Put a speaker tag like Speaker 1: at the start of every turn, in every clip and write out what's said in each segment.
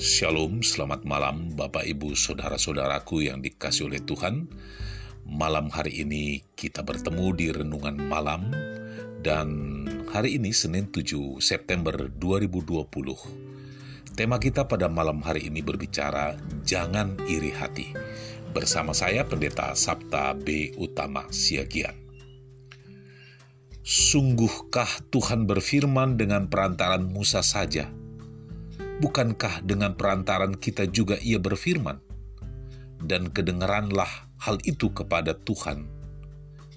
Speaker 1: Shalom, selamat malam Bapak Ibu Saudara-saudaraku yang dikasih oleh Tuhan Malam hari ini kita bertemu di Renungan Malam Dan hari ini Senin 7 September 2020 Tema kita pada malam hari ini berbicara Jangan iri hati Bersama saya Pendeta Sabta B. Utama Siagian Sungguhkah Tuhan berfirman dengan perantaran Musa saja? Bukankah dengan perantaran kita juga ia berfirman? Dan kedengaranlah hal itu kepada Tuhan.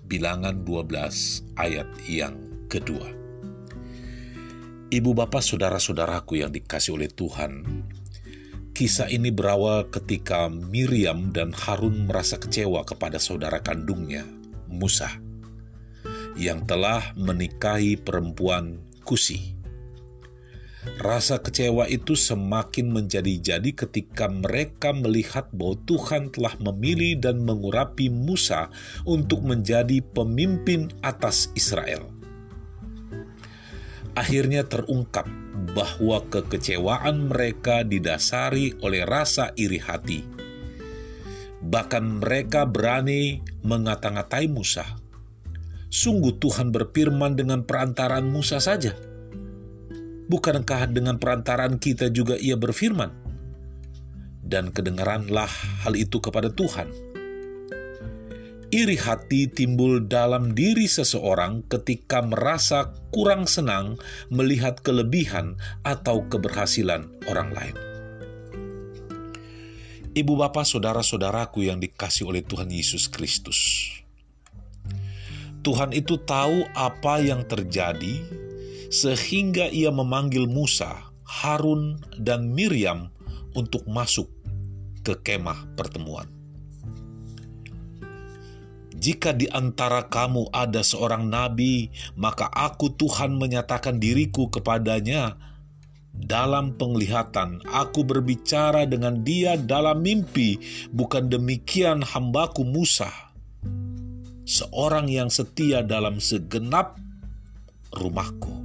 Speaker 1: Bilangan 12 ayat yang kedua. Ibu bapak saudara-saudaraku yang dikasih oleh Tuhan, kisah ini berawal ketika Miriam dan Harun merasa kecewa kepada saudara kandungnya, Musa, yang telah menikahi perempuan Kusi Rasa kecewa itu semakin menjadi-jadi ketika mereka melihat bahwa Tuhan telah memilih dan mengurapi Musa untuk menjadi pemimpin atas Israel. Akhirnya terungkap bahwa kekecewaan mereka didasari oleh rasa iri hati. Bahkan mereka berani mengata-ngatai Musa. Sungguh Tuhan berfirman dengan perantaran Musa saja Bukankah dengan perantaran kita juga ia berfirman? Dan kedengaranlah hal itu kepada Tuhan. Iri hati timbul dalam diri seseorang ketika merasa kurang senang melihat kelebihan atau keberhasilan orang lain. Ibu bapak saudara-saudaraku yang dikasih oleh Tuhan Yesus Kristus. Tuhan itu tahu apa yang terjadi sehingga ia memanggil Musa, Harun, dan Miriam untuk masuk ke kemah pertemuan. Jika di antara kamu ada seorang nabi, maka aku Tuhan menyatakan diriku kepadanya dalam penglihatan. Aku berbicara dengan dia dalam mimpi, bukan demikian hambaku Musa. Seorang yang setia dalam segenap rumahku.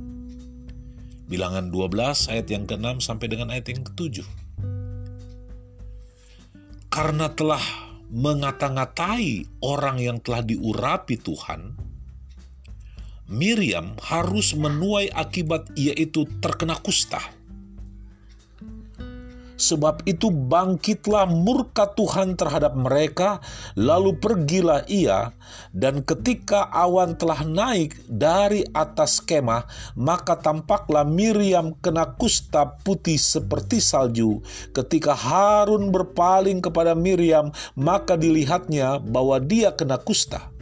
Speaker 1: Bilangan 12 ayat yang ke-6 sampai dengan ayat yang ke-7. Karena telah mengata-ngatai orang yang telah diurapi Tuhan, Miriam harus menuai akibat yaitu terkena kusta. Sebab itu bangkitlah murka Tuhan terhadap mereka, lalu pergilah ia, dan ketika awan telah naik dari atas kemah, maka tampaklah Miriam kena kusta putih seperti salju. Ketika Harun berpaling kepada Miriam, maka dilihatnya bahwa dia kena kusta.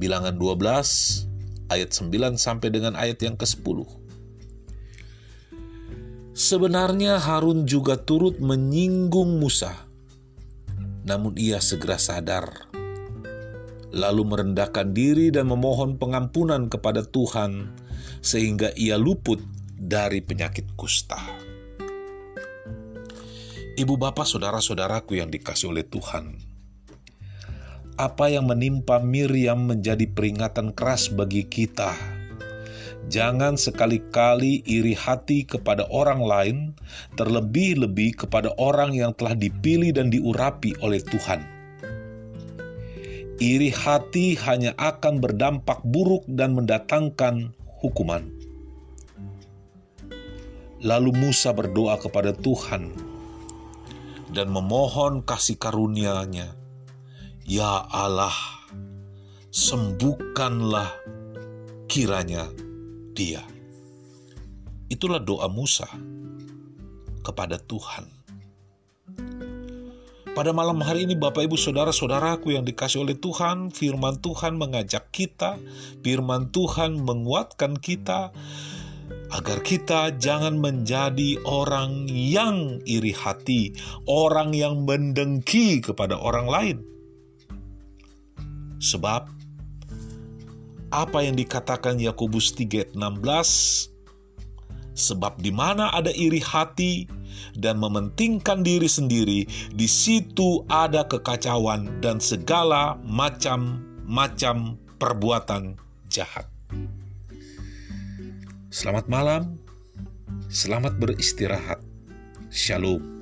Speaker 1: Bilangan 12 ayat 9 sampai dengan ayat yang ke-10. Sebenarnya Harun juga turut menyinggung Musa, namun ia segera sadar, lalu merendahkan diri dan memohon pengampunan kepada Tuhan, sehingga ia luput dari penyakit kusta. Ibu bapak saudara-saudaraku yang dikasih oleh Tuhan, apa yang menimpa Miriam menjadi peringatan keras bagi kita Jangan sekali-kali iri hati kepada orang lain, terlebih-lebih kepada orang yang telah dipilih dan diurapi oleh Tuhan. Iri hati hanya akan berdampak buruk dan mendatangkan hukuman. Lalu Musa berdoa kepada Tuhan dan memohon kasih karunia-Nya. Ya Allah, sembuhkanlah kiranya dia. Itulah doa Musa kepada Tuhan. Pada malam hari ini Bapak Ibu Saudara-saudaraku yang dikasih oleh Tuhan, firman Tuhan mengajak kita, firman Tuhan menguatkan kita, agar kita jangan menjadi orang yang iri hati, orang yang mendengki kepada orang lain. Sebab apa yang dikatakan Yakobus 3:16 sebab di mana ada iri hati dan mementingkan diri sendiri di situ ada kekacauan dan segala macam-macam perbuatan jahat. Selamat malam. Selamat beristirahat. Shalom.